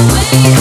away.